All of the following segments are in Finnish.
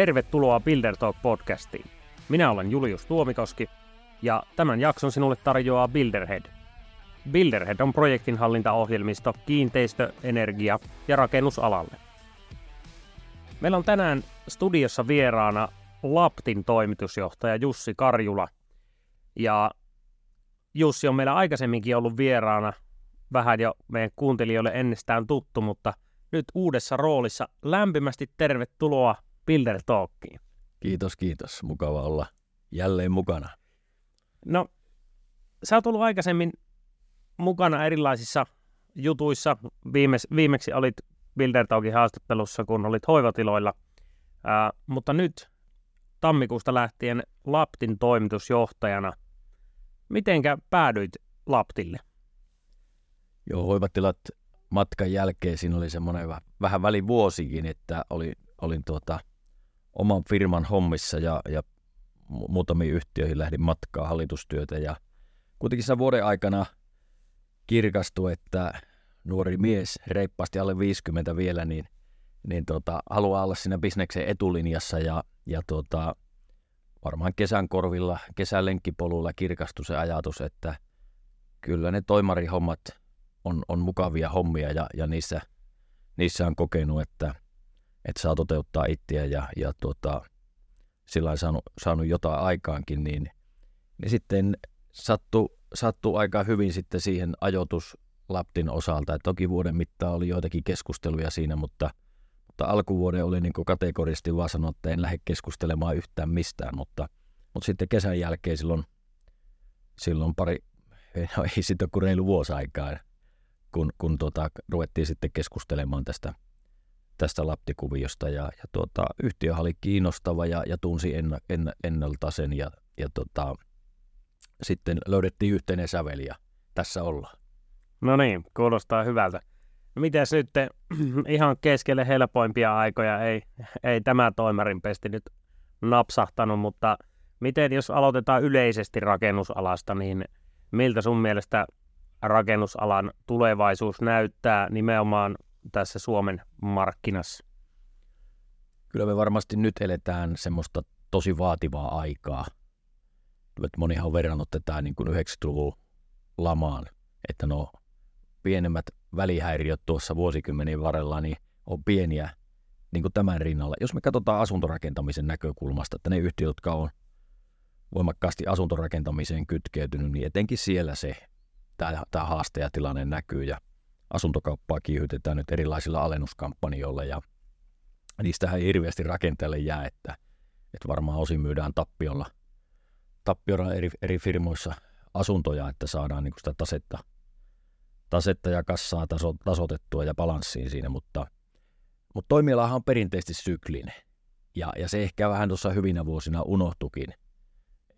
Tervetuloa Builder Talk podcastiin. Minä olen Julius Tuomikoski ja tämän jakson sinulle tarjoaa Builderhead. Builderhead on projektinhallintaohjelmisto kiinteistö-, energia- ja rakennusalalle. Meillä on tänään studiossa vieraana Laptin toimitusjohtaja Jussi Karjula. Ja Jussi on meillä aikaisemminkin ollut vieraana, vähän jo meidän kuuntelijoille ennestään tuttu, mutta nyt uudessa roolissa lämpimästi tervetuloa Builder Talkiin. Kiitos, kiitos. Mukava olla jälleen mukana. No, sä oot ollut aikaisemmin mukana erilaisissa jutuissa. Viimes, viimeksi olit Builder Talkin haastattelussa, kun olit hoivatiloilla. Ää, mutta nyt tammikuusta lähtien Laptin toimitusjohtajana. Mitenkä päädyit Laptille? Joo, hoivatilat matkan jälkeen siinä oli semmoinen vähän välivuosikin, että oli, olin tuota, oman firman hommissa ja, ja muutamiin yhtiöihin lähdin matkaa hallitustyötä. Ja kuitenkin sen vuoden aikana kirkastui, että nuori mies, reippaasti alle 50 vielä, niin, niin tota, haluaa olla siinä bisneksen etulinjassa ja, ja tota, varmaan kesän korvilla, kesän kirkastui se ajatus, että kyllä ne toimarihommat on, on mukavia hommia ja, ja niissä, niissä on kokenut, että, että saa toteuttaa itseä ja, ja tuota, sillä on saanut, saanut jotain aikaankin, niin, niin sitten sattui, sattu aika hyvin sitten siihen ajoitus Laptin osalta. Et toki vuoden mittaan oli joitakin keskusteluja siinä, mutta, mutta alkuvuoden oli niin kategorisesti vaan sanonut, että en lähde keskustelemaan yhtään mistään, mutta, mutta sitten kesän jälkeen silloin, silloin pari, no ei sitten kuin reilu vuosi aikaa, kun, kun tuota, ruvettiin sitten keskustelemaan tästä tästä laptikuviosta ja, ja tuota, yhtiö oli kiinnostava ja, ja tunsi en, en, ennalta sen ja, ja tota, sitten löydettiin yhteinen säveli ja tässä ollaan. No niin, kuulostaa hyvältä. No mitäs nyt ihan keskelle helpoimpia aikoja ei, ei tämä toimarin pesti nyt napsahtanut, mutta miten jos aloitetaan yleisesti rakennusalasta, niin miltä sun mielestä rakennusalan tulevaisuus näyttää nimenomaan tässä Suomen markkinassa? Kyllä me varmasti nyt eletään semmoista tosi vaativaa aikaa. Monihan on verrannut tätä niin kuin 90-luvun lamaan, että no pienemmät välihäiriöt tuossa vuosikymmenien varrella niin on pieniä niin kuin tämän rinnalla. Jos me katsotaan asuntorakentamisen näkökulmasta, että ne yhtiöt, jotka on voimakkaasti asuntorakentamiseen kytkeytynyt, niin etenkin siellä se tämä, tämä haaste ja tilanne näkyy. Ja asuntokauppaa kiihytetään nyt erilaisilla alennuskampanjoilla ja niistähän ei hirveästi rakenteelle jää, että, että varmaan osin myydään tappiolla, tappiolla eri, eri firmoissa asuntoja, että saadaan niin sitä tasetta, tasetta ja kassaa taso, tasotettua ja balanssiin siinä, mutta, mutta toimialahan on perinteisesti syklinen. Ja, ja se ehkä vähän tuossa hyvinä vuosina unohtukin,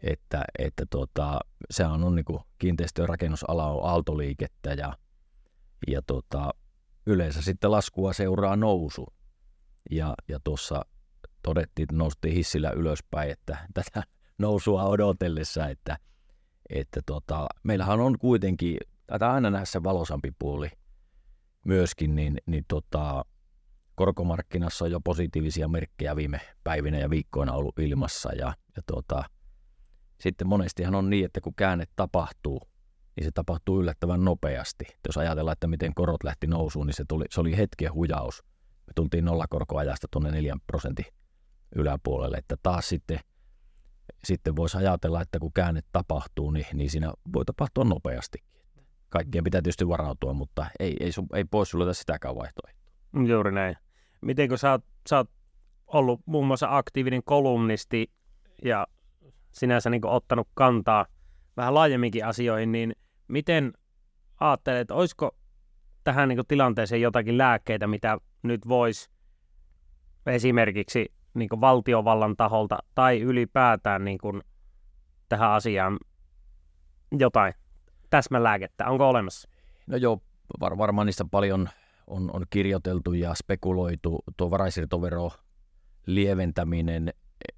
että, että tuota, sehän on niin kiinteistö- ja rakennusala on aaltoliikettä ja ja tota, yleensä sitten laskua seuraa nousu. Ja, ja tuossa todettiin, että noustiin hissillä ylöspäin, että tätä nousua odotellessa, että, että tota, meillähän on kuitenkin, tätä aina nähdä se valosampi puoli myöskin, niin, niin tota, korkomarkkinassa on jo positiivisia merkkejä viime päivinä ja viikkoina ollut ilmassa ja, ja tota, sitten monestihan on niin, että kun käänne tapahtuu, niin se tapahtuu yllättävän nopeasti. Jos ajatellaan, että miten korot lähti nousuun, niin se, tuli, se oli hetken hujaus. Me tultiin nollakorkoajasta tuonne 4 prosentin yläpuolelle, että taas sitten, sitten voisi ajatella, että kun käänne tapahtuu, niin, niin siinä voi tapahtua nopeasti. Kaikkien pitää tietysti varautua, mutta ei, ei, ei poissuljeta sitäkään vaihtoehtoa. Juuri näin. Miten sä oot, sä oot ollut muun muassa aktiivinen kolumnisti ja sinänsä niin ottanut kantaa vähän laajemminkin asioihin, niin Miten ajattelet, olisiko tähän niin tilanteeseen jotakin lääkkeitä, mitä nyt voisi esimerkiksi niin valtiovallan taholta tai ylipäätään niin kuin tähän asiaan jotain täsmälääkettä? Onko olemassa? No joo, var- varmaan niistä paljon on, on kirjoiteltu ja spekuloitu. Tuo varaisirtovero lieventäminen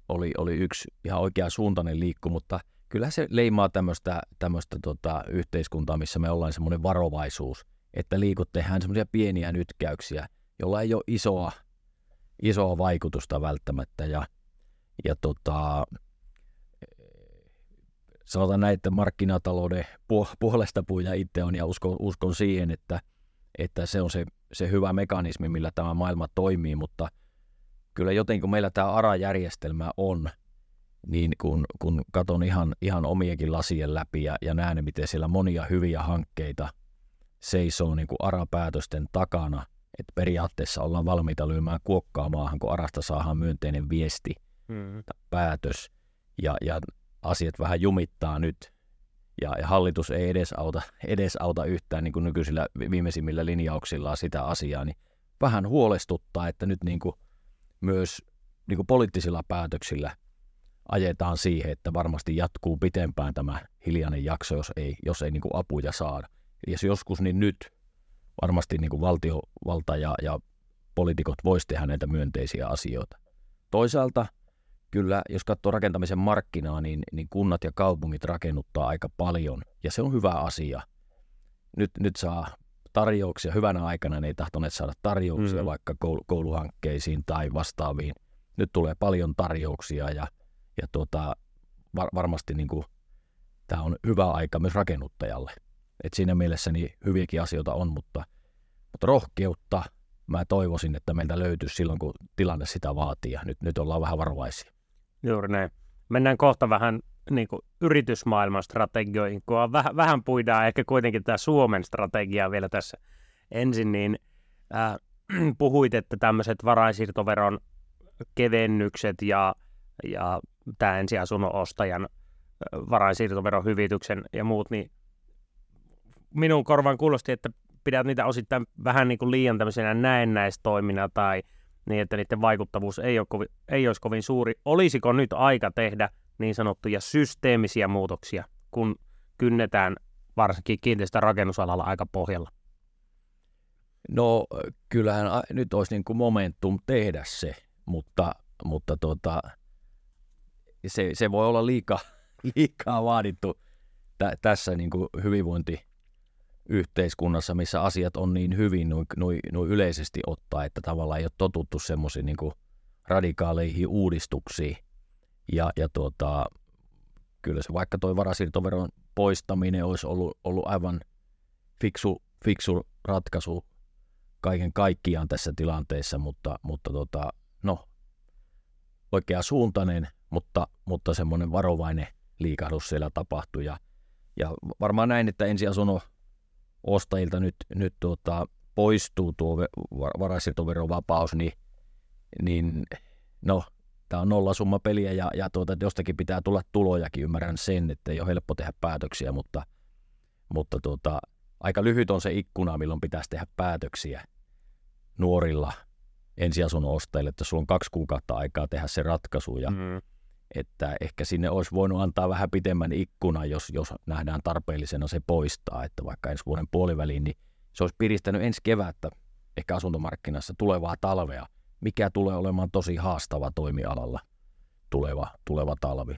oli, oli yksi ihan oikea suuntainen liikku, mutta – kyllä se leimaa tämmöistä, tämmöistä tota, yhteiskuntaa, missä me ollaan semmoinen varovaisuus, että liikut tehdään semmoisia pieniä nytkäyksiä, jolla ei ole isoa, isoa vaikutusta välttämättä. Ja, ja tota, sanotaan näin, että markkinatalouden puolesta puhuja itse on ja uskon, uskon siihen, että, että se on se, se hyvä mekanismi, millä tämä maailma toimii, mutta kyllä jotenkin kun meillä tämä ARA-järjestelmä on, niin kun, kun katson ihan, ihan omienkin lasien läpi ja, ja näen, miten siellä monia hyviä hankkeita seisoo niin kuin ARA-päätösten takana, että periaatteessa ollaan valmiita lyömään kuokkaa maahan, kun ARAsta saadaan myönteinen viesti, mm. päätös, ja, ja asiat vähän jumittaa nyt, ja, ja hallitus ei edes auta, edes auta yhtään niin kuin nykyisillä viimeisimmillä linjauksillaan sitä asiaa, niin vähän huolestuttaa, että nyt niin kuin myös niin kuin poliittisilla päätöksillä ajetaan siihen, että varmasti jatkuu pitempään tämä hiljainen jakso, jos ei, jos ei niin kuin apuja saada. Jos joskus, niin nyt varmasti niin kuin valtiovalta ja, ja poliitikot voisivat tehdä näitä myönteisiä asioita. Toisaalta kyllä, jos katsoo rakentamisen markkinaa, niin, niin kunnat ja kaupungit rakennuttaa aika paljon, ja se on hyvä asia. Nyt, nyt saa tarjouksia hyvänä aikana, ne ei tahtoneet saada tarjouksia mm. vaikka kouluhankkeisiin tai vastaaviin. Nyt tulee paljon tarjouksia, ja, ja tuota, var, varmasti niin kuin, tämä on hyvä aika myös rakennuttajalle. Et siinä mielessä niin hyviäkin asioita on, mutta, mutta rohkeutta mä toivoisin, että meiltä löytyisi silloin, kun tilanne sitä vaatii. Ja nyt, nyt ollaan vähän varovaisia. Juuri näin. Mennään kohta vähän niin kuin yritysmaailman strategioihin, kun on vähän, vähän puidaan ehkä kuitenkin tämä Suomen strategia vielä tässä ensin, niin äh, puhuit, että tämmöiset varainsiirtoveron kevennykset ja, ja tämä ensiasunnon ostajan varainsiirtoveron hyvityksen ja muut, niin minun korvan kuulosti, että pidät niitä osittain vähän niin kuin liian tämmöisenä näennäistoimina tai niin, että niiden vaikuttavuus ei, ole kovin, ei olisi kovin suuri. Olisiko nyt aika tehdä niin sanottuja systeemisiä muutoksia, kun kynnetään varsinkin kiinteistön rakennusalalla aika pohjalla? No kyllähän nyt olisi niin kuin momentum tehdä se, mutta, mutta tuota, se, se voi olla liikaa, liikaa vaadittu tä, tässä niin kuin hyvinvointi yhteiskunnassa, missä asiat on niin hyvin noin, noin, noin yleisesti ottaa, että tavallaan ei ole totuttu semmoisiin niin radikaaleihin uudistuksiin. Ja, ja tuota, kyllä se vaikka tuo varasiirtoveron poistaminen olisi ollut, ollut aivan fiksu, fiksu ratkaisu kaiken kaikkiaan tässä tilanteessa, mutta, mutta tota, no, oikea suuntainen, mutta, mutta semmoinen varovainen liikahdus siellä tapahtui. Ja, ja varmaan näin, että ensiasunnon ostajilta nyt, nyt tuota, poistuu tuo varainsiirtoverovapaus, niin, niin no, tämä on nollasumma peliä ja, ja tuota, jostakin pitää tulla tulojakin, ymmärrän sen, että ei ole helppo tehdä päätöksiä, mutta, mutta tuota, aika lyhyt on se ikkuna, milloin pitäisi tehdä päätöksiä nuorilla ensiasunnon ostajille, että sulla on kaksi kuukautta aikaa tehdä se ratkaisu ja mm että ehkä sinne olisi voinut antaa vähän pitemmän ikkuna, jos, jos nähdään tarpeellisena se poistaa, että vaikka ensi vuoden puoliväliin, niin se olisi piristänyt ensi kevättä ehkä asuntomarkkinassa tulevaa talvea, mikä tulee olemaan tosi haastava toimialalla tuleva, tuleva talvi.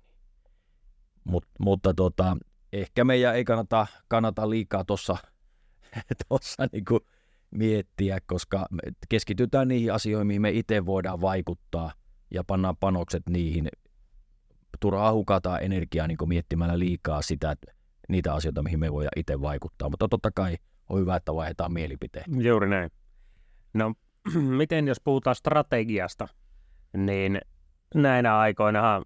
Mut, mutta tota, ehkä meidän ei kannata, kannata liikaa tuossa tossa niinku miettiä, koska keskitytään niihin asioihin, mihin me itse voidaan vaikuttaa ja pannaan panokset niihin turhaa hukata energiaa niin miettimällä liikaa sitä, niitä asioita, mihin me voidaan itse vaikuttaa. Mutta totta kai on hyvä, että vaihdetaan mielipiteen. Juuri näin. No, miten jos puhutaan strategiasta, niin näinä aikoina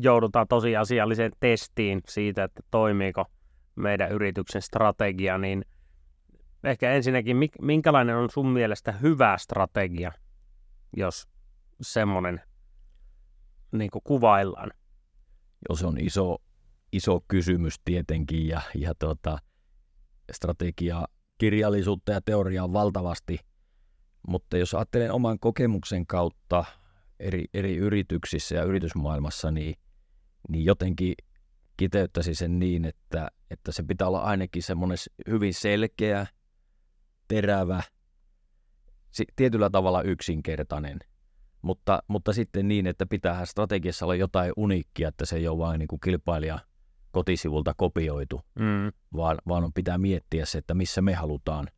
joudutaan tosiasialliseen testiin siitä, että toimiiko meidän yrityksen strategia, niin ehkä ensinnäkin, minkälainen on sun mielestä hyvä strategia, jos semmoinen niin kuin kuvaillaan? Joo, se on iso, iso kysymys tietenkin ja, ja tuota, strategia, kirjallisuutta ja teoriaa valtavasti, mutta jos ajattelen oman kokemuksen kautta eri, eri yrityksissä ja yritysmaailmassa, niin, niin jotenkin kiteyttäisi sen niin, että, että se pitää olla ainakin semmoinen hyvin selkeä, terävä, tietyllä tavalla yksinkertainen – mutta, mutta sitten niin, että pitää strategiassa olla jotain uniikkia, että se ei ole vain niin kuin kilpailija kotisivulta kopioitu, mm. vaan, vaan on pitää miettiä se, että missä me halutaan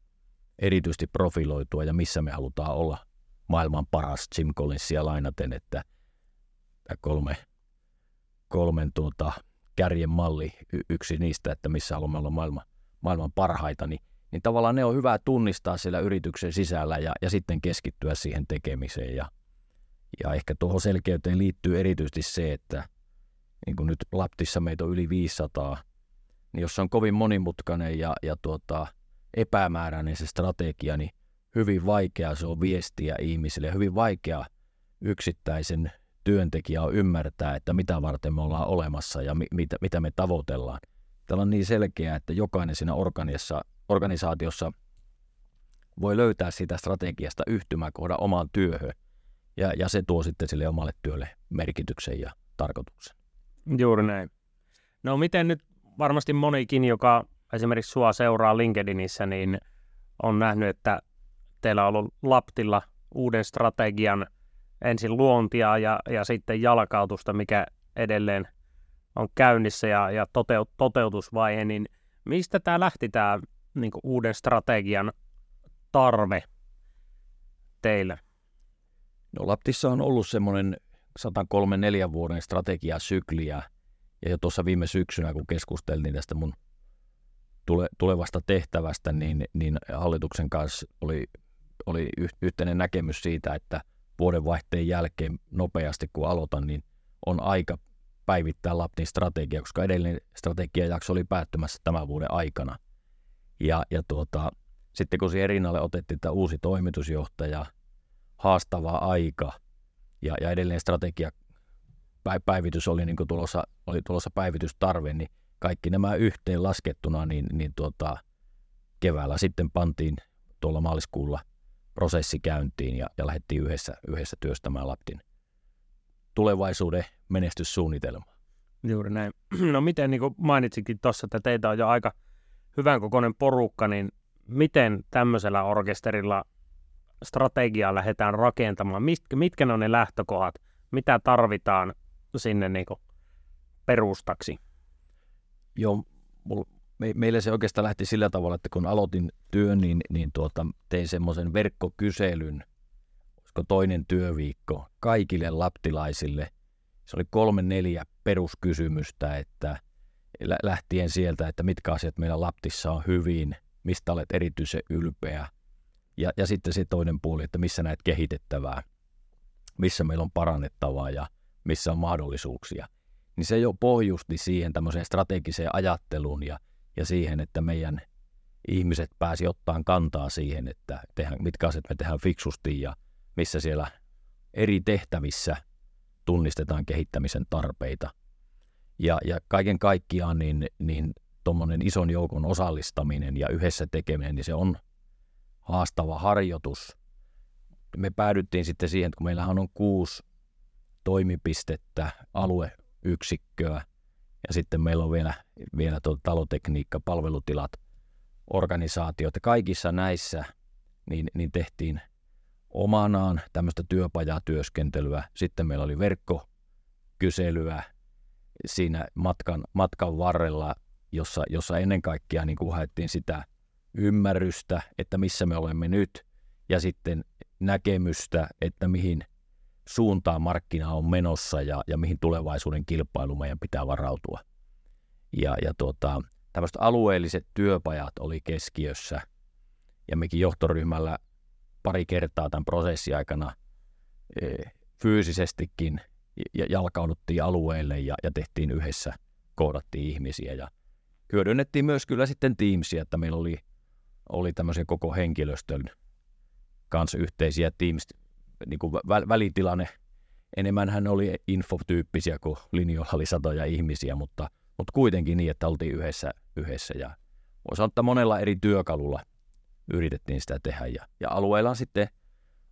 erityisesti profiloitua ja missä me halutaan olla maailman paras Jim Collinsia lainaten, että kolme, kolmen tuota, kärjen malli, y- yksi niistä, että missä haluamme olla maailma, maailman parhaita, niin, niin tavallaan ne on hyvä tunnistaa siellä yrityksen sisällä ja, ja sitten keskittyä siihen tekemiseen. Ja, ja ehkä tuohon selkeyteen liittyy erityisesti se, että niin kuin nyt Laptissa meitä on yli 500, niin jos se on kovin monimutkainen ja, ja tuota, epämääräinen se strategia, niin hyvin vaikea se on viestiä ihmisille hyvin vaikea yksittäisen työntekijä on ymmärtää, että mitä varten me ollaan olemassa ja mi- mitä, mitä me tavoitellaan. Täällä on niin selkeää, että jokainen siinä organisaatiossa voi löytää siitä strategiasta yhtymäkohdan omaan työhön ja, ja se tuo sitten sille omalle työlle merkityksen ja tarkoituksen. Juuri näin. No miten nyt varmasti monikin, joka esimerkiksi sua seuraa LinkedInissä, niin on nähnyt, että teillä on ollut Laptilla uuden strategian ensin luontia ja, ja sitten jalkautusta, mikä edelleen on käynnissä ja, ja toteut, toteutusvaihe, niin mistä tämä lähti tämä niin uuden strategian tarve teille? No Laptissa on ollut semmoinen 103-4 vuoden strategiasykliä, ja jo tuossa viime syksynä, kun keskusteltiin tästä mun tule, tulevasta tehtävästä, niin, niin hallituksen kanssa oli, oli yhteinen näkemys siitä, että vuodenvaihteen jälkeen nopeasti kun aloitan, niin on aika päivittää Laptin strategia, koska edellinen strategiajakso oli päättymässä tämän vuoden aikana. Ja, ja tuota, sitten kun siihen rinnalle otettiin tämä uusi toimitusjohtaja, haastava aika ja, ja edelleen strategia päivitys oli, niin tulossa, oli tulossa päivitystarve, niin kaikki nämä yhteen laskettuna, niin, niin tuota, keväällä sitten pantiin tuolla maaliskuulla prosessi käyntiin ja, ja lähdettiin yhdessä, yhdessä työstämään Laptin tulevaisuuden menestyssuunnitelmaa. Juuri näin. No miten, niin kuin mainitsikin tuossa, että teitä on jo aika hyvän kokoinen porukka, niin miten tämmöisellä orkesterilla strategiaa lähdetään rakentamaan? Mitkä on ne lähtökohdat? Mitä tarvitaan sinne niin kuin perustaksi? Joo, mul, me, meille se oikeastaan lähti sillä tavalla, että kun aloitin työn, niin, niin tuota, tein semmoisen verkkokyselyn, olisiko toinen työviikko, kaikille laptilaisille. Se oli kolme neljä peruskysymystä, että lähtien sieltä, että mitkä asiat meillä Laptissa on hyvin, mistä olet erityisen ylpeä, ja, ja sitten se toinen puoli, että missä näet kehitettävää, missä meillä on parannettavaa ja missä on mahdollisuuksia. Niin se jo pohjusti siihen tämmöiseen strategiseen ajatteluun ja, ja siihen, että meidän ihmiset pääsi ottaan kantaa siihen, että tehdään, mitkä asiat me tehdään fiksusti ja missä siellä eri tehtävissä tunnistetaan kehittämisen tarpeita. Ja, ja kaiken kaikkiaan niin, niin tuommoinen ison joukon osallistaminen ja yhdessä tekeminen, niin se on haastava harjoitus. Me päädyttiin sitten siihen, että kun meillähän on kuusi toimipistettä, alueyksikköä ja sitten meillä on vielä, vielä tuo talotekniikka, palvelutilat, organisaatiot ja kaikissa näissä niin, niin tehtiin omanaan tämmöistä työpajatyöskentelyä. Sitten meillä oli verkkokyselyä siinä matkan, matkan varrella, jossa, jossa ennen kaikkea niin haettiin sitä ymmärrystä, että missä me olemme nyt, ja sitten näkemystä, että mihin suuntaan markkina on menossa ja, ja mihin tulevaisuuden kilpailu meidän pitää varautua. Ja, ja tuota, tämmöiset alueelliset työpajat oli keskiössä, ja mekin johtoryhmällä pari kertaa tämän prosessin aikana e, fyysisestikin jalkauduttiin alueelle ja, ja tehtiin yhdessä, kohdattiin ihmisiä ja hyödynnettiin myös kyllä sitten Teamsia, että meillä oli, oli tämmöisiä koko henkilöstön kanssa yhteisiä Teams, niin kuin vä- välitilanne. Enemmän hän oli infotyyppisiä, kun linjoilla oli satoja ihmisiä, mutta, mutta kuitenkin niin, että oltiin yhdessä, yhdessä ja voisi sanoa, että monella eri työkalulla yritettiin sitä tehdä. Ja, ja alueella sitten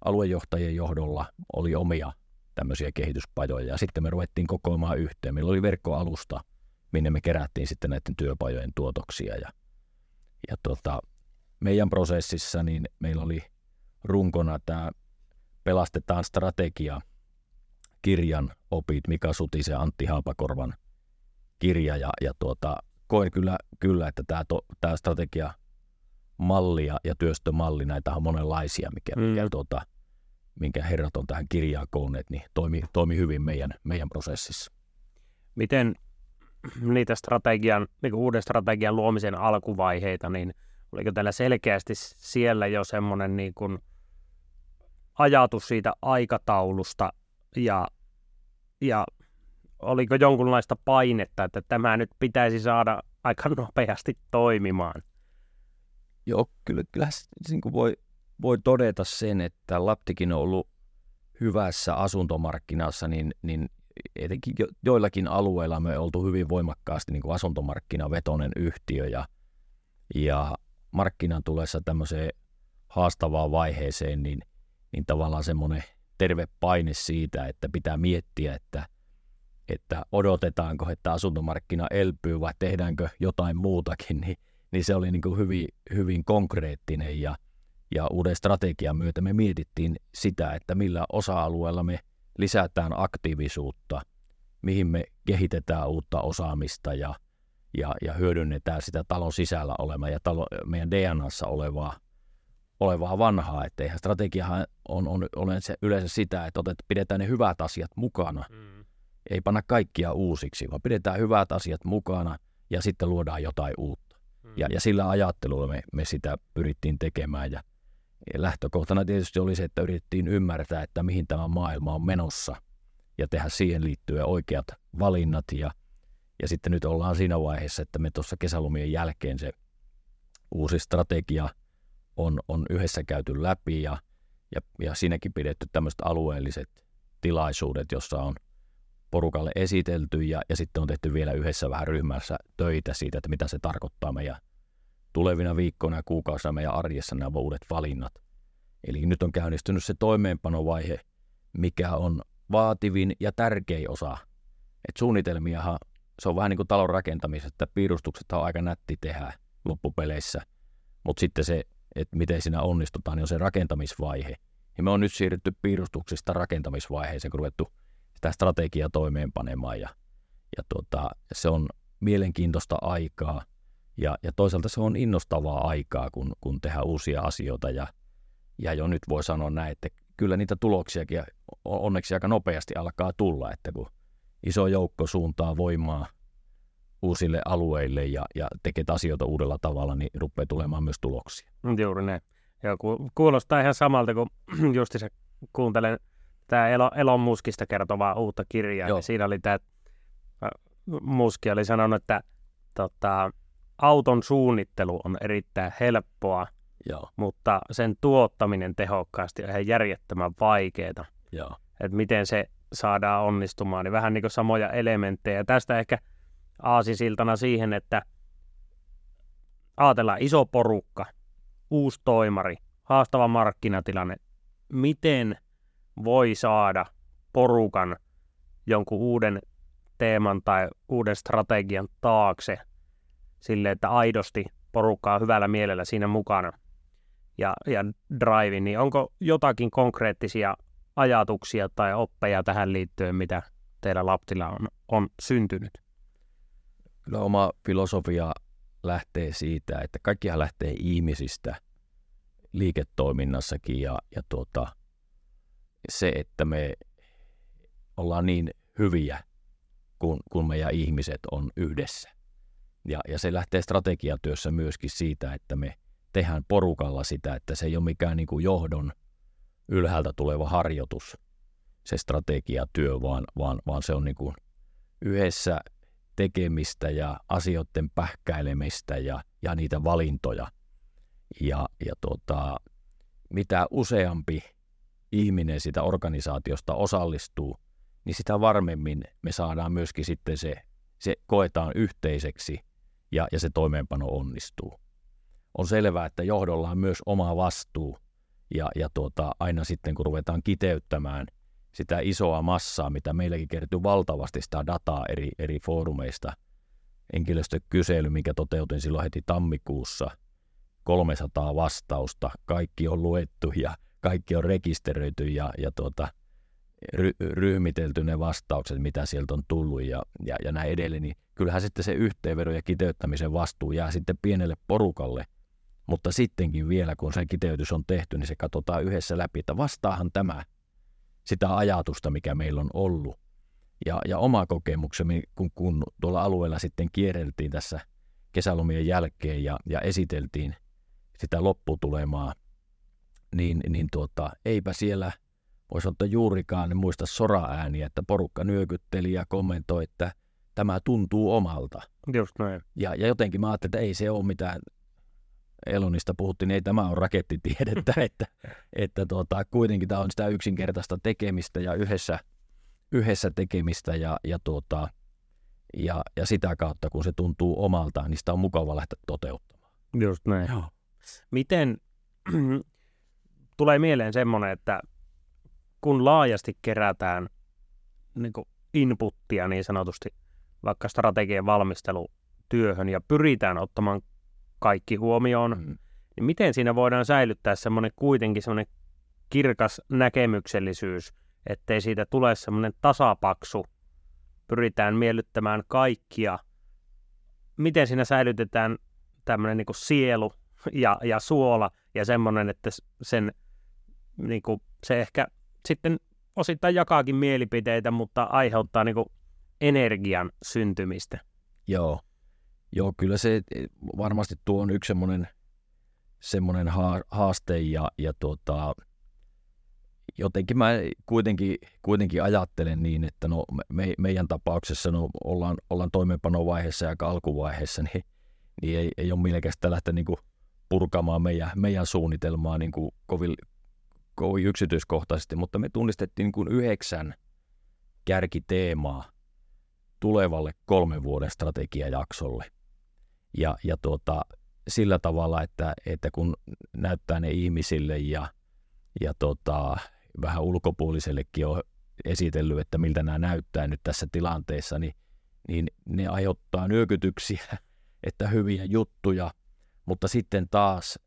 aluejohtajien johdolla oli omia tämmöisiä kehityspajoja ja sitten me ruvettiin kokoamaan yhteen. Meillä oli verkkoalusta, minne me kerättiin sitten näiden työpajojen tuotoksia ja, ja tota, meidän prosessissa niin meillä oli runkona tämä Pelastetaan strategia kirjan opit Mika Sutisen ja Antti Haapakorvan kirja ja, ja tuota, koen kyllä, kyllä että tämä, to, tämä strategia malli ja, ja työstömalli, näitä on monenlaisia, mikä, mm. mikä tuota, minkä herrat on tähän kirjaan koonneet, niin toimi, toimi hyvin meidän, meidän prosessissa. Miten niitä strategian, niin uuden strategian luomisen alkuvaiheita, niin oliko teillä selkeästi siellä jo semmoinen niin kuin ajatus siitä aikataulusta ja, ja oliko jonkunlaista painetta, että tämä nyt pitäisi saada aika nopeasti toimimaan? Joo, kyllä, kyllä niin kuin voi, voi todeta sen, että Laptikin on ollut hyvässä asuntomarkkinassa, niin, niin etenkin jo, joillakin alueilla me oltu hyvin voimakkaasti niin kuin asuntomarkkinavetoinen yhtiö ja, ja markkinan tulessa tämmöiseen haastavaan vaiheeseen, niin, niin tavallaan semmoinen terve paine siitä, että pitää miettiä, että, että odotetaanko, että asuntomarkkina elpyy vai tehdäänkö jotain muutakin, niin, niin se oli niin kuin hyvin, hyvin konkreettinen ja, ja uuden strategian myötä me mietittiin sitä, että millä osa-alueella me lisätään aktiivisuutta, mihin me kehitetään uutta osaamista ja, ja, ja hyödynnetään sitä talon sisällä olevaa ja talo, meidän DNAssa olevaa, olevaa vanhaa. Että eihän strategiahan on, on, on se yleensä sitä, että otet, pidetään ne hyvät asiat mukana. Mm. Ei panna kaikkia uusiksi, vaan pidetään hyvät asiat mukana ja sitten luodaan jotain uutta. Mm. Ja, ja sillä ajattelulla me, me sitä pyrittiin tekemään. Ja, ja lähtökohtana tietysti oli se, että yritettiin ymmärtää, että mihin tämä maailma on menossa ja tehdä siihen liittyen oikeat valinnat ja – ja sitten nyt ollaan siinä vaiheessa, että me tuossa kesälomien jälkeen se uusi strategia on, on yhdessä käyty läpi ja, ja, ja siinäkin pidetty tämmöiset alueelliset tilaisuudet, jossa on porukalle esitelty ja, ja sitten on tehty vielä yhdessä vähän ryhmässä töitä siitä, että mitä se tarkoittaa meidän tulevina viikkoina ja kuukausina meidän arjessa nämä uudet valinnat. Eli nyt on käynnistynyt se toimeenpanovaihe, mikä on vaativin ja tärkein osa. Et suunnitelmiahan se on vähän niin kuin talon rakentamisessa, että piirustukset on aika nätti tehdä loppupeleissä, mutta sitten se, että miten siinä onnistutaan, niin on se rakentamisvaihe. Ja me on nyt siirrytty piirustuksista rakentamisvaiheeseen, kun ruvettu sitä strategiaa toimeenpanemaan ja, ja tuota, se on mielenkiintoista aikaa ja, ja toisaalta se on innostavaa aikaa, kun, kun tehdään uusia asioita ja, ja jo nyt voi sanoa näin, että kyllä niitä tuloksiakin onneksi aika nopeasti alkaa tulla, että kun iso joukko suuntaa voimaa uusille alueille ja, ja tekee asioita uudella tavalla, niin rupeaa tulemaan myös tuloksia. Juuri näin. Ja kuulostaa ihan samalta, kun justi se kuuntelen tämä Elon Muskista kertovaa uutta kirjaa. Joo. Niin siinä oli tämä, Muski oli sanonut, että tota, auton suunnittelu on erittäin helppoa, Joo. mutta sen tuottaminen tehokkaasti on ihan järjettömän vaikeaa. Että miten se saadaan onnistumaan, niin vähän niin kuin samoja elementtejä. Tästä ehkä aasisiltana siihen, että ajatellaan iso porukka, uusi toimari, haastava markkinatilanne. Miten voi saada porukan jonkun uuden teeman tai uuden strategian taakse sille, että aidosti porukkaa hyvällä mielellä siinä mukana ja, ja drive, niin onko jotakin konkreettisia ajatuksia tai oppeja tähän liittyen, mitä teillä Laptilla on, on syntynyt? Kyllä oma filosofia lähtee siitä, että kaikkihan lähtee ihmisistä liiketoiminnassakin ja, ja tuota, se, että me ollaan niin hyviä, kun, kun meidän ihmiset on yhdessä. Ja, ja se lähtee strategiatyössä myöskin siitä, että me tehdään porukalla sitä, että se ei ole mikään niin kuin johdon – ylhäältä tuleva harjoitus, se strategiatyö, vaan, vaan, vaan se on niin kuin yhdessä tekemistä ja asioiden pähkäilemistä ja, ja niitä valintoja. Ja, ja tota, mitä useampi ihminen sitä organisaatiosta osallistuu, niin sitä varmemmin me saadaan myöskin sitten se, se koetaan yhteiseksi ja, ja se toimeenpano onnistuu. On selvää, että johdolla on myös oma vastuu ja, ja tuota, aina sitten kun ruvetaan kiteyttämään sitä isoa massaa, mitä meilläkin kertyy valtavasti sitä dataa eri, eri foorumeista, henkilöstökysely, mikä toteutin silloin heti tammikuussa, 300 vastausta, kaikki on luettu ja kaikki on rekisteröity ja, ja tuota, ry, ryhmitelty ne vastaukset, mitä sieltä on tullut ja, ja, ja näin edelleen, niin kyllähän sitten se yhteenvedon ja kiteyttämisen vastuu jää sitten pienelle porukalle Mutta sittenkin vielä, kun se kiteytys on tehty, niin se katsotaan yhdessä läpi, että vastaahan tämä sitä ajatusta, mikä meillä on ollut. Ja, ja oma kokemukseni, kun, kun tuolla alueella sitten kierreltiin tässä kesälomien jälkeen ja, ja esiteltiin sitä lopputulemaa, niin, niin tuota, eipä siellä voisi ottaa juurikaan niin muista sora-ääniä, että porukka nyökytteli ja kommentoi, että tämä tuntuu omalta. Just näin. Ja, ja jotenkin mä ajattelin, että ei se ole mitään, Elonista puhuttiin, niin ei tämä ole rakettitiedettä, että, että tuota, kuitenkin tämä on sitä yksinkertaista tekemistä ja yhdessä, yhdessä tekemistä ja, ja, tuota, ja, ja sitä kautta, kun se tuntuu omalta, niin sitä on mukava lähteä toteuttamaan. Just näin. Joo. Miten, tulee mieleen semmoinen, että kun laajasti kerätään niin inputtia niin sanotusti vaikka strategian valmistelutyöhön ja pyritään ottamaan kaikki huomioon, mm. niin miten siinä voidaan säilyttää semmoinen kuitenkin semmoinen kirkas näkemyksellisyys, ettei siitä tule semmoinen tasapaksu, pyritään miellyttämään kaikkia. Miten siinä säilytetään tämmöinen niin sielu ja, ja suola ja semmoinen, että sen, niin kuin, se ehkä sitten osittain jakaakin mielipiteitä, mutta aiheuttaa niin kuin, energian syntymistä. Joo. Joo, kyllä se varmasti tuo on yksi semmoinen, semmoinen haaste ja, ja tuota, jotenkin mä kuitenkin, kuitenkin ajattelen niin, että no me, meidän tapauksessa no ollaan, ollaan toimeenpanovaiheessa ja alkuvaiheessa, niin, niin ei, ei ole mielekästä lähteä niin kuin purkamaan meidän, meidän suunnitelmaa niin kuin kovin, kovin yksityiskohtaisesti, mutta me tunnistettiin niin kuin yhdeksän kärkiteemaa tulevalle kolmen vuoden strategiajaksolle. Ja, ja tuota, sillä tavalla, että, että kun näyttää ne ihmisille ja, ja tota, vähän ulkopuolisellekin on esitellyt, että miltä nämä näyttää nyt tässä tilanteessa, niin, niin ne aiheuttaa nyökytyksiä, että hyviä juttuja, mutta sitten taas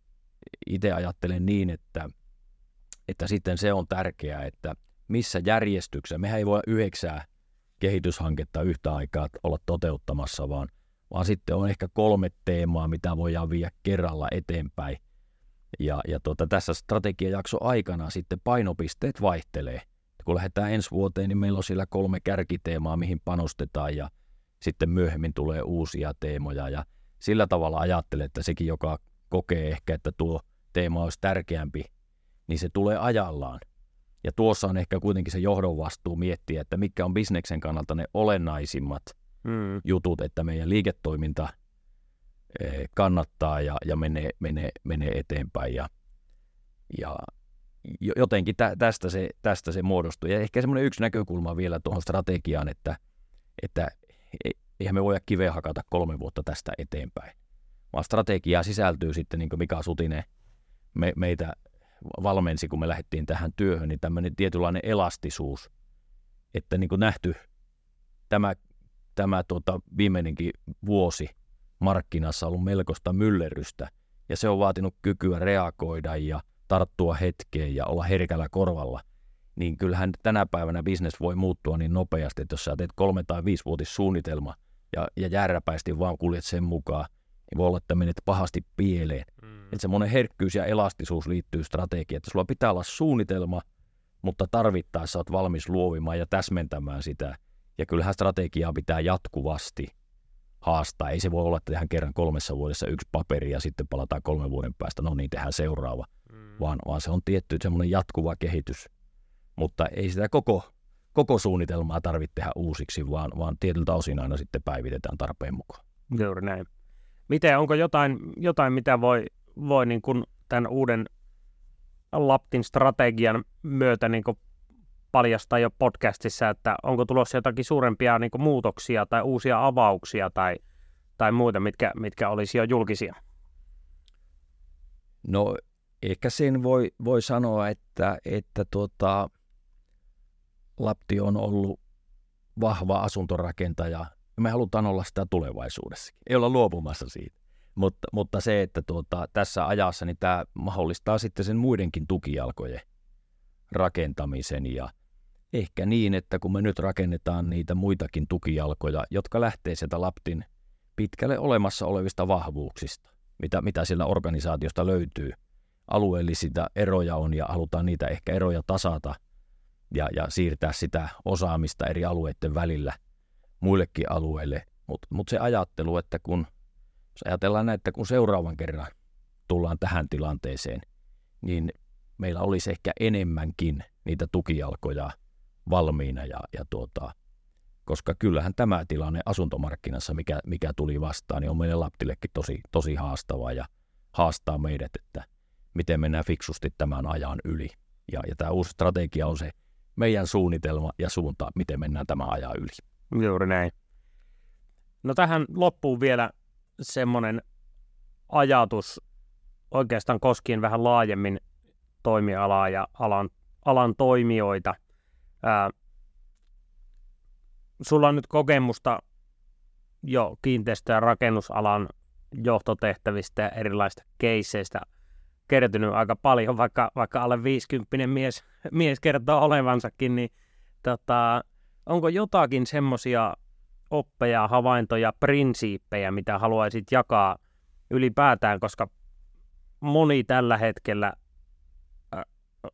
itse ajattelen niin, että, että sitten se on tärkeää, että missä järjestyksessä, mehän ei voi yhdeksää kehityshanketta yhtä aikaa olla toteuttamassa, vaan, vaan sitten on ehkä kolme teemaa, mitä voidaan viedä kerralla eteenpäin. Ja, ja tuota, tässä strategiajakso aikana sitten painopisteet vaihtelee. Kun lähdetään ensi vuoteen, niin meillä on siellä kolme kärkiteemaa, mihin panostetaan ja sitten myöhemmin tulee uusia teemoja. Ja sillä tavalla ajattelen, että sekin, joka kokee ehkä, että tuo teema olisi tärkeämpi, niin se tulee ajallaan. Ja tuossa on ehkä kuitenkin se johdon vastuu miettiä, että mitkä on bisneksen kannalta ne olennaisimmat mm. jutut, että meidän liiketoiminta eh, kannattaa ja, ja menee, menee, menee eteenpäin. Ja, ja jotenkin tä, tästä, se, tästä se muodostuu. Ja ehkä semmoinen yksi näkökulma vielä tuohon strategiaan, että, että e, eihän me voida kiveä hakata kolme vuotta tästä eteenpäin. Vaan strategiaa sisältyy sitten, niin kuin Mika Sutinen me, meitä valmensi, kun me lähdettiin tähän työhön, niin tämmöinen tietynlainen elastisuus, että niin kuin nähty tämä, tämä tuota, viimeinenkin vuosi markkinassa ollut melkoista myllerrystä, ja se on vaatinut kykyä reagoida ja tarttua hetkeen ja olla herkällä korvalla, niin kyllähän tänä päivänä bisnes voi muuttua niin nopeasti, että jos sä teet kolme- tai viisivuotissuunnitelma ja, ja järräpäisesti vaan kuljet sen mukaan, niin voi olla, että menet pahasti pieleen. Mm. Että semmoinen herkkyys ja elastisuus liittyy strategiaan, että sulla pitää olla suunnitelma, mutta tarvittaessa olet valmis luovimaan ja täsmentämään sitä. Ja kyllähän strategiaa pitää jatkuvasti haastaa. Ei se voi olla, että tehdään kerran kolmessa vuodessa yksi paperi ja sitten palataan kolmen vuoden päästä, no niin, tehdään seuraava. Mm. Vaan, vaan se on tietty semmoinen jatkuva kehitys. Mutta ei sitä koko, koko suunnitelmaa tarvitse tehdä uusiksi, vaan, vaan tietyltä osin aina sitten päivitetään tarpeen mukaan. Juuri näin. Miten, onko jotain, jotain mitä voi, voi niin kuin tämän uuden Laptin strategian myötä niin kuin paljastaa jo podcastissa, että onko tulossa jotakin suurempia niin kuin muutoksia tai uusia avauksia tai, tai muita, mitkä, mitkä olisi jo julkisia? No ehkä sen voi, voi sanoa, että, että tuota, Lapti on ollut vahva asuntorakentaja me halutaan olla sitä tulevaisuudessakin. Ei olla luopumassa siitä. Mutta, mutta se, että tuota, tässä ajassa niin tämä mahdollistaa sitten sen muidenkin tukijalkojen rakentamisen ja ehkä niin, että kun me nyt rakennetaan niitä muitakin tukijalkoja, jotka lähtee sieltä Laptin pitkälle olemassa olevista vahvuuksista, mitä, mitä siellä organisaatiosta löytyy. Alueellisita eroja on ja halutaan niitä ehkä eroja tasata ja, ja siirtää sitä osaamista eri alueiden välillä muillekin alueille. Mutta mut se ajattelu, että kun jos ajatellaan näin, että kun seuraavan kerran tullaan tähän tilanteeseen, niin meillä olisi ehkä enemmänkin niitä tukijalkoja valmiina ja, ja tuota, koska kyllähän tämä tilanne asuntomarkkinassa, mikä, mikä tuli vastaan, niin on meille Laptillekin tosi, tosi haastava ja haastaa meidät, että miten mennään fiksusti tämän ajan yli. Ja, ja tämä uusi strategia on se meidän suunnitelma ja suunta, miten mennään tämän ajan yli. Juuri näin. No tähän loppuun vielä semmoinen ajatus oikeastaan koskien vähän laajemmin toimialaa ja alan, alan toimijoita. Ää, sulla on nyt kokemusta jo kiinteistö- ja rakennusalan johtotehtävistä ja erilaisista keisseistä kertynyt aika paljon, vaikka, vaikka alle 50 mies, mies kertoo olevansakin, niin tota, onko jotakin semmoisia oppeja, havaintoja, prinsiippejä, mitä haluaisit jakaa ylipäätään, koska moni tällä hetkellä,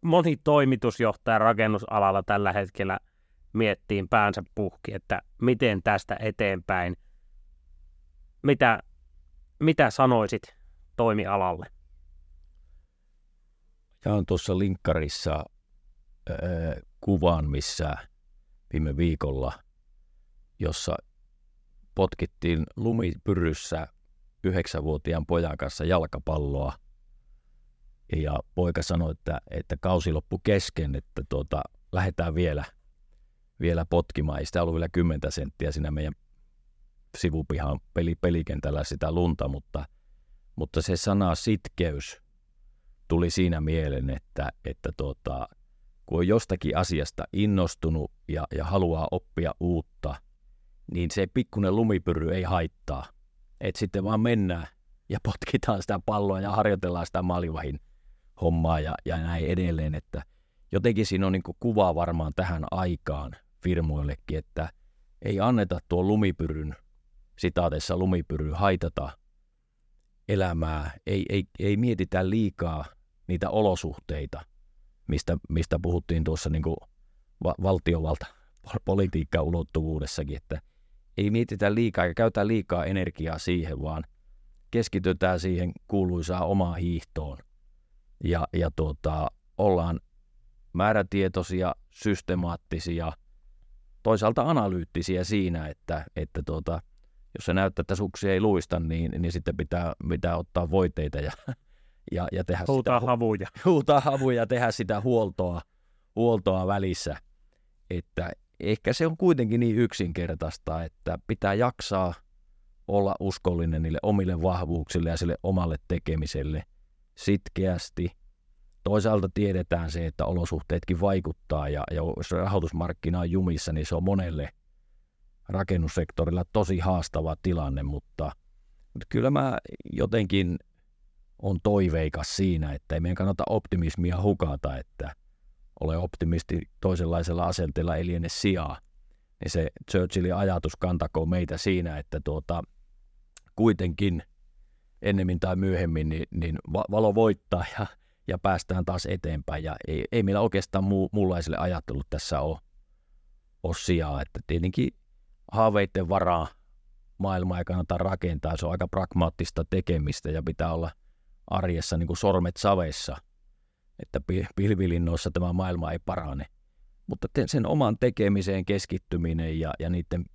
moni toimitusjohtaja rakennusalalla tällä hetkellä – miettiin päänsä puhki, että miten tästä eteenpäin, mitä, mitä sanoisit toimialalle? on tuossa linkkarissa äh, kuvan, missä viime viikolla, jossa potkittiin lumipyryssä yhdeksänvuotiaan pojan kanssa jalkapalloa. Ja poika sanoi, että, että kausi loppu kesken, että tuota, lähdetään vielä – vielä potkimaan. Ei sitä ollut vielä 10 senttiä siinä meidän sivupihan peli, pelikentällä sitä lunta, mutta, mutta se sana sitkeys tuli siinä mieleen, että, että tuota, kun on jostakin asiasta innostunut ja, ja haluaa oppia uutta, niin se pikkuinen lumipyry ei haittaa. Että sitten vaan mennään ja potkitaan sitä palloa ja harjoitellaan sitä malivahin hommaa ja, ja näin edelleen, että jotenkin siinä on niin kuva varmaan tähän aikaan firmoillekin, että ei anneta tuo lumipyryn, sitaateessa lumipyry, haitata elämää, ei, ei, ei mietitä liikaa niitä olosuhteita, mistä, mistä puhuttiin tuossa niin va- valtiovalta politiikka ulottuvuudessakin, että ei mietitä liikaa ja käytä liikaa energiaa siihen, vaan keskitytään siihen kuuluisaan omaan hiihtoon ja, ja tuota, ollaan määrätietoisia, systemaattisia toisaalta analyyttisiä siinä, että, että tuota, jos se näyttää, että suksi ei luista, niin, niin sitten pitää, pitää ottaa voiteita ja, ja, ja tehdä huutaa sitä, havuja. Huutaa havuja ja tehdä sitä huoltoa, huoltoa välissä. Että ehkä se on kuitenkin niin yksinkertaista, että pitää jaksaa olla uskollinen niille omille vahvuuksille ja sille omalle tekemiselle sitkeästi – Toisaalta tiedetään se, että olosuhteetkin vaikuttaa ja, ja jos rahoitusmarkkina on jumissa, niin se on monelle rakennussektorilla tosi haastava tilanne, mutta, mutta kyllä mä jotenkin on toiveikas siinä, että ei meidän kannata optimismia hukata, että ole optimisti toisenlaisella asenteella ei liene sijaa. Niin se Churchillin ajatus kantakoon meitä siinä, että tuota, kuitenkin ennemmin tai myöhemmin niin, niin valo voittaa ja ja päästään taas eteenpäin. Ja ei, ei meillä oikeastaan muu, muunlaiselle ajattelut tässä ole, ole sijaa. Että tietenkin haaveiden varaa maailmaa ei kannata rakentaa. Se on aika pragmaattista tekemistä ja pitää olla arjessa niin kuin sormet savessa, että pilvilinnoissa tämä maailma ei parane. Mutta sen oman tekemiseen keskittyminen ja, ja niiden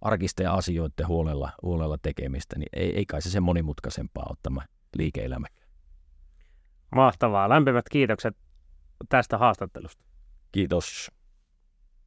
arkisten asioiden huolella, huolella tekemistä, niin ei, ei kai se sen monimutkaisempaa ole tämä liike-elämä. Mahtavaa. Lämpimät kiitokset tästä haastattelusta. Kiitos.